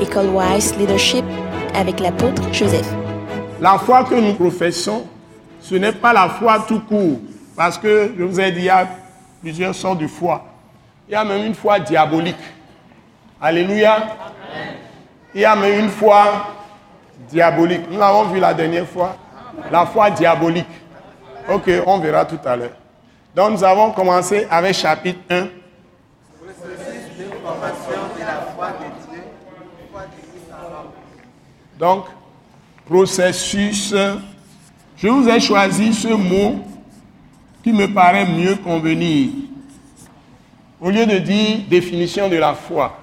École Wise Leadership avec l'apôtre Joseph. La foi que nous professons, ce n'est pas la foi tout court. Parce que je vous ai dit, il y a plusieurs sortes de foi. Il y a même une foi diabolique. Alléluia. Il y a même une foi diabolique. Nous l'avons vu la dernière fois. La foi diabolique. Ok, on verra tout à l'heure. Donc nous avons commencé avec chapitre 1. Donc, processus. Je vous ai choisi ce mot qui me paraît mieux convenir. Au lieu de dire définition de la foi.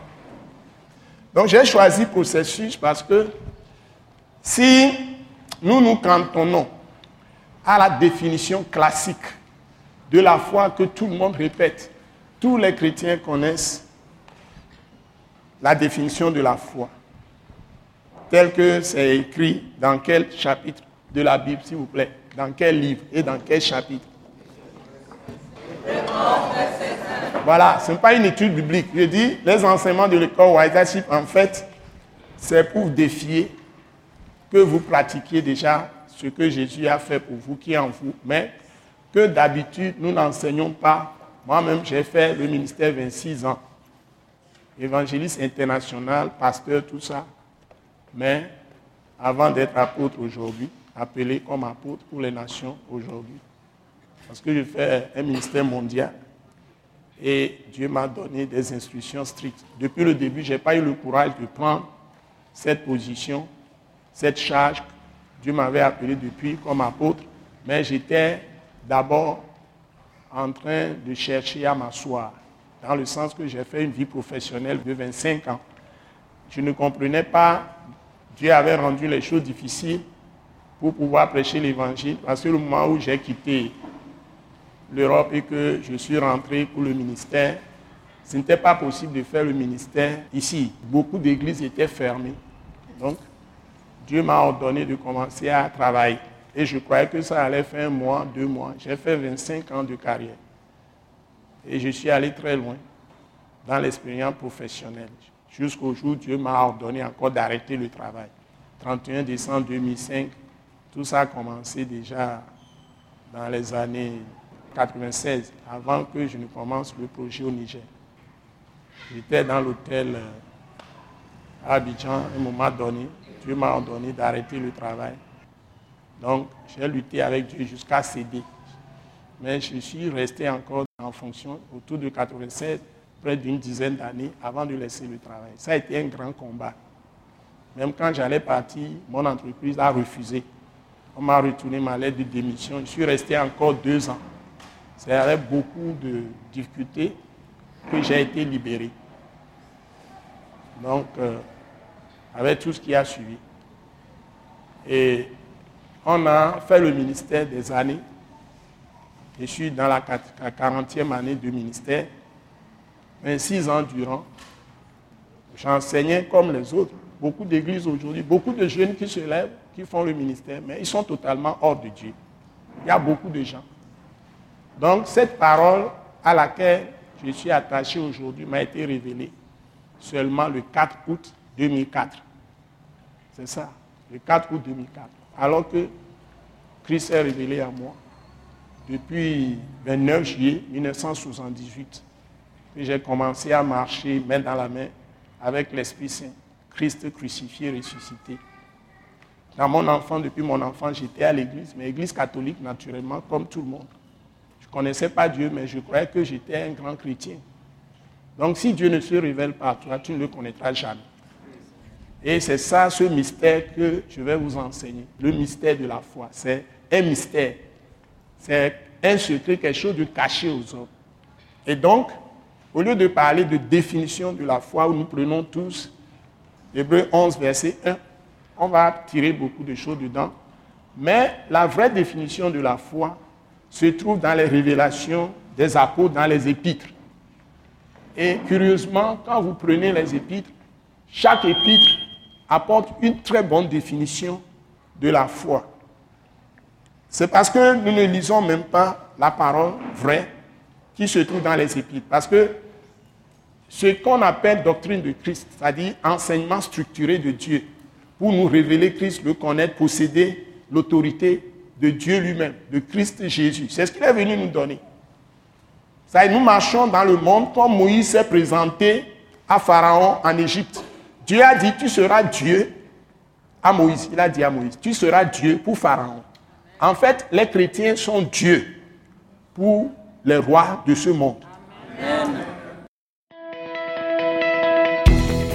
Donc j'ai choisi processus parce que si nous nous cantonnons à la définition classique de la foi que tout le monde répète, tous les chrétiens connaissent la définition de la foi, telle que c'est écrit dans quel chapitre de la Bible, s'il vous plaît, dans quel livre et dans quel chapitre? Voilà, ce n'est pas une étude biblique. Je dis, les enseignements de l'école White en fait, c'est pour défier que vous pratiquiez déjà ce que Jésus a fait pour vous, qui est en vous, mais que d'habitude, nous n'enseignons pas. Moi-même, j'ai fait le ministère 26 ans. Évangéliste international, pasteur, tout ça. Mais avant d'être apôtre aujourd'hui, appelé comme apôtre pour les nations aujourd'hui, parce que je fais un ministère mondial, et Dieu m'a donné des instructions strictes. Depuis le début, je n'ai pas eu le courage de prendre cette position, cette charge. Dieu m'avait appelé depuis comme apôtre, mais j'étais d'abord en train de chercher à m'asseoir, dans le sens que j'ai fait une vie professionnelle de 25 ans. Je ne comprenais pas, Dieu avait rendu les choses difficiles pour pouvoir prêcher l'évangile, parce que le moment où j'ai quitté l'Europe et que je suis rentré pour le ministère, ce n'était pas possible de faire le ministère ici. Beaucoup d'églises étaient fermées. Donc, Dieu m'a ordonné de commencer à travailler. Et je croyais que ça allait faire un mois, deux mois. J'ai fait 25 ans de carrière. Et je suis allé très loin dans l'expérience professionnelle. Jusqu'au jour où Dieu m'a ordonné encore d'arrêter le travail. 31 décembre 2005, tout ça a commencé déjà dans les années 96, avant que je ne commence le projet au Niger. J'étais dans l'hôtel à Abidjan, un moment donné, Dieu m'a ordonné d'arrêter le travail. Donc, j'ai lutté avec Dieu jusqu'à céder. Mais je suis resté encore en fonction autour de 96, près d'une dizaine d'années avant de laisser le travail. Ça a été un grand combat. Même quand j'allais partir, mon entreprise a refusé. On m'a retourné ma lettre de démission. Je suis resté encore deux ans. C'est avec beaucoup de difficultés que j'ai été libéré. Donc, euh, avec tout ce qui a suivi. Et on a fait le ministère des années. Je suis dans la 40e année de ministère. 26 ans durant, j'enseignais comme les autres. Beaucoup d'églises aujourd'hui, beaucoup de jeunes qui se lèvent, qui font le ministère, mais ils sont totalement hors de Dieu. Il y a beaucoup de gens. Donc cette parole à laquelle je suis attaché aujourd'hui m'a été révélée seulement le 4 août 2004. C'est ça, le 4 août 2004. Alors que Christ est révélé à moi depuis 29 juillet 1978. J'ai commencé à marcher main dans la main avec l'Esprit Saint, Christ crucifié, ressuscité. Dans mon enfant, depuis mon enfant, j'étais à l'église, mais église catholique naturellement, comme tout le monde. Je ne connaissais pas Dieu, mais je croyais que j'étais un grand chrétien. Donc si Dieu ne se révèle pas à toi, tu ne le connaîtras jamais. Et c'est ça, ce mystère que je vais vous enseigner. Le mystère de la foi. C'est un mystère. C'est un secret, quelque chose de caché aux hommes. Et donc, au lieu de parler de définition de la foi, où nous prenons tous Hébreu 11, verset 1, on va tirer beaucoup de choses dedans. Mais la vraie définition de la foi se trouve dans les révélations des apôtres, dans les épîtres. Et curieusement, quand vous prenez les épîtres, chaque épître apporte une très bonne définition de la foi. C'est parce que nous ne lisons même pas la parole vraie qui se trouve dans les épîtres. Parce que ce qu'on appelle doctrine de Christ, c'est-à-dire enseignement structuré de Dieu, pour nous révéler Christ, le connaître, posséder l'autorité de Dieu lui-même, de Christ Jésus. C'est ce qu'il est venu nous donner. Ça, nous marchons dans le monde comme Moïse s'est présenté à Pharaon en Égypte. Dieu a dit, tu seras Dieu à Moïse. Il a dit à Moïse, tu seras Dieu pour Pharaon. En fait, les chrétiens sont Dieu pour les rois de ce monde.